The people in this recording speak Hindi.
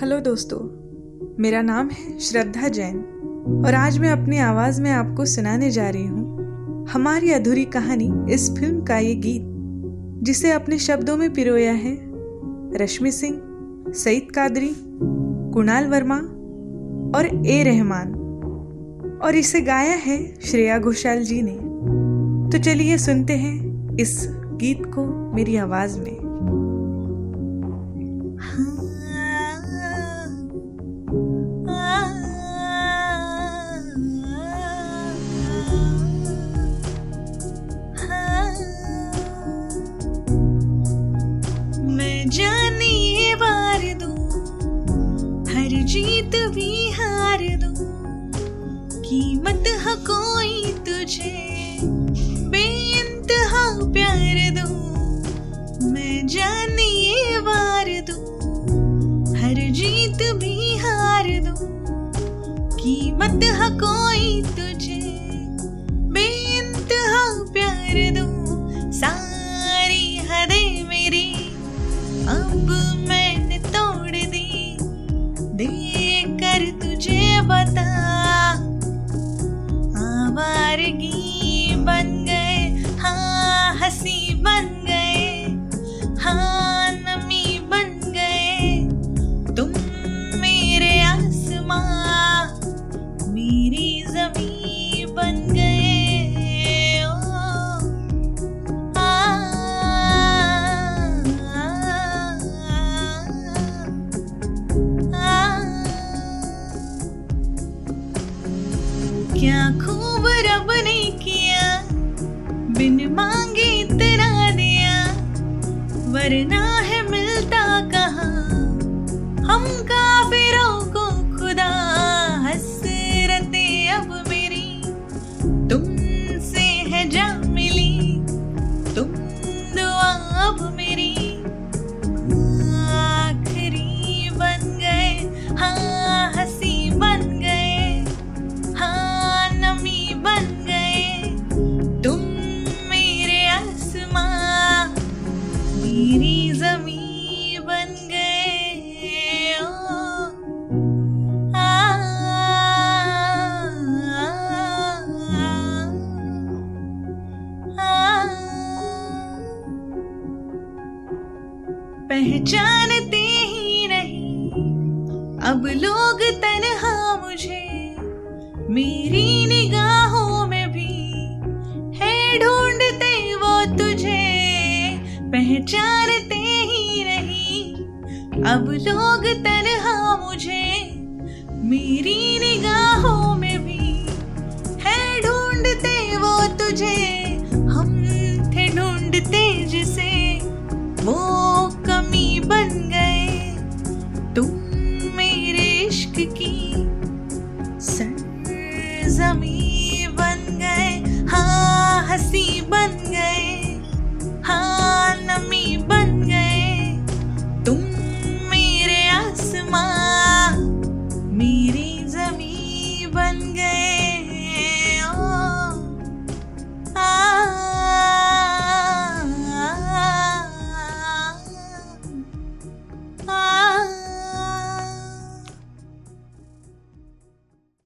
हेलो दोस्तों, मेरा नाम है श्रद्धा जैन और आज मैं अपनी आवाज़ में आपको सुनाने जा रही हूँ हमारी अधूरी कहानी इस फ़िल्म का ये गीत, जिसे अपने शब्दों में पिरोया है रश्मि सिंह, सईद कादरी, कुणाल वर्मा और ए रहमान। और इसे गाया है श्रेया घोषाल जी ने। तो चलिए सुनते हैं इस गीत को मेरी आवाज़ में। जीत भी हार दू। कीमत है कोई तुझे, बेइंतहा प्यार दू। मैं जानिए वार दू। हर जीत भी हार दो। कीमत है कोई तुझे क्या खूब रब ने किया बिन मांगे इतना दिया वरना है पहचानते ही नहीं। अब लोग तनहा मुझे, मेरी निगाहों में भी है ढूंढते वो तुझे। पहचानते ही नहीं, अब लोग तनहा मुझे, मेरी निगाहों में हसी बन गए। हाँ हसी बन गए